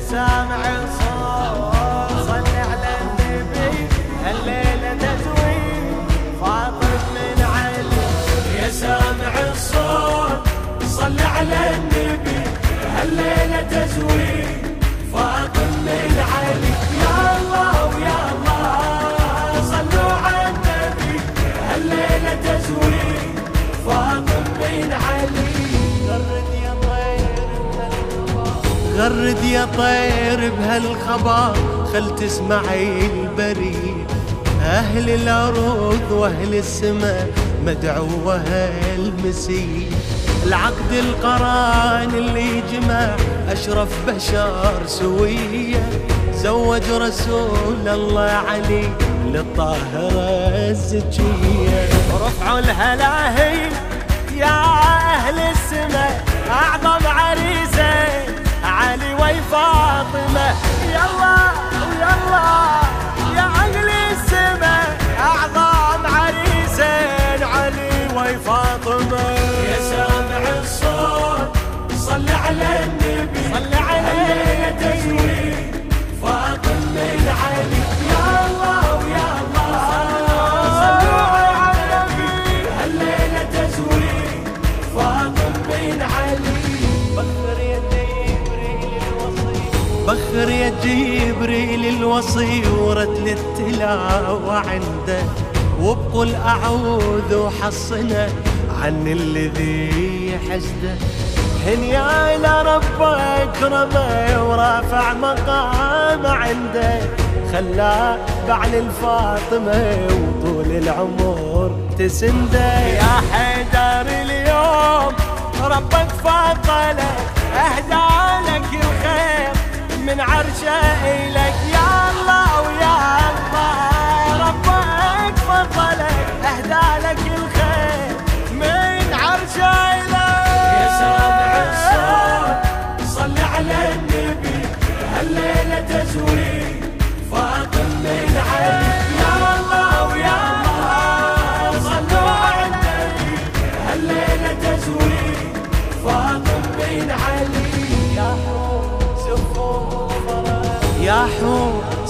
سامع الصوت. صل على النبي الليلة تزوي. فاطم من علي يا سامع الصوت. صل على النبي هالليلة تزوي. فاطم من علي يا الله ويا الله. صلوا على النبي هالليلة تزوي. فاطم من علي غرد يا طير بهالخبر خل تسمعي البريد. أهل الأرض وأهل السماء مدعوة المسيح. العقد القران اللي جمع أشرف بشر سوية. زوج رسول الله علي للطاهرة الزكية. رفعوا الهلاهي يا أهل السماء أعظم عريسين وي فاطمة يلا ويلا يا أهل السماء أعظم عريسين علي وي فاطمة. يا سامع الصوت صل على النبي صل على الليلة تزوي فاطم من علي يا الله ويا الله صلوا على النبي هالليلة تزوي فاطم من بخر يا جبريل الوصي ورد للتلاوة عنده. وبقول أعوذ وحصنا عن الذي حسده. هنيا إلى ربك ورافع مقام عنده. خلاه بعل الفاطمة وطول العمر تسنده. يا حيدر اليوم ربك أهدى لك الخير من عرشه الك يا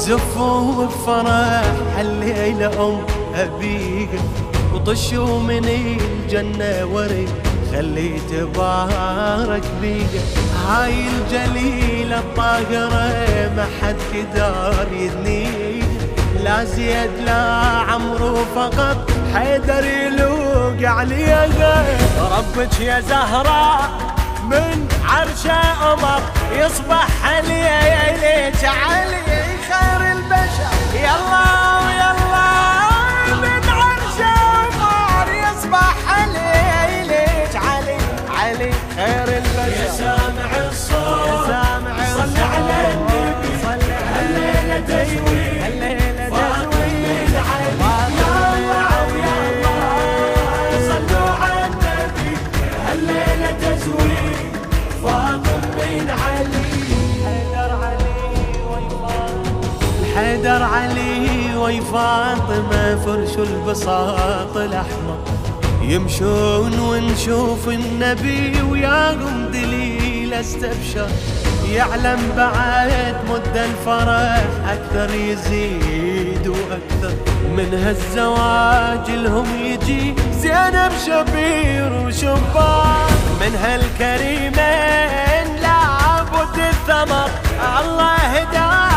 زفوا بفرح هالليلة أم أبيك وطشوا من الجنة ورد خلي تبارك بيك هاي الجليلة الطاهرة ما حد قدر يدنيك لا زيد لا عمرو فقط حيدر يلوق عليها ربك يا زهراء من عرشه أمر يصبح علي ليك علي خير يا البشر سامع يا الصوت. سامع صل على النبي. صل على الليلة يا الله الله. صلوا على النبي. فاطم من علي حيدر علي حيدر علي وي فاطمة فرش البساط الأحمر. يمشون ونشوف النبي وياهم دليل استبشر. يعلم بعد مد الفرح أكثر يزيد وأكثر. من هالزواج لهم يجي زينب شبير وشبان من هالكريمين لابد الثمر. الله هداهم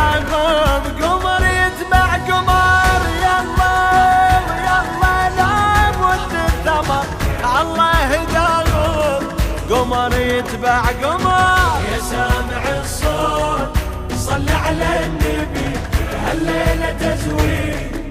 قمر يتبع قمر. يا سامع الصوت صل على النبي هالليلة تزويد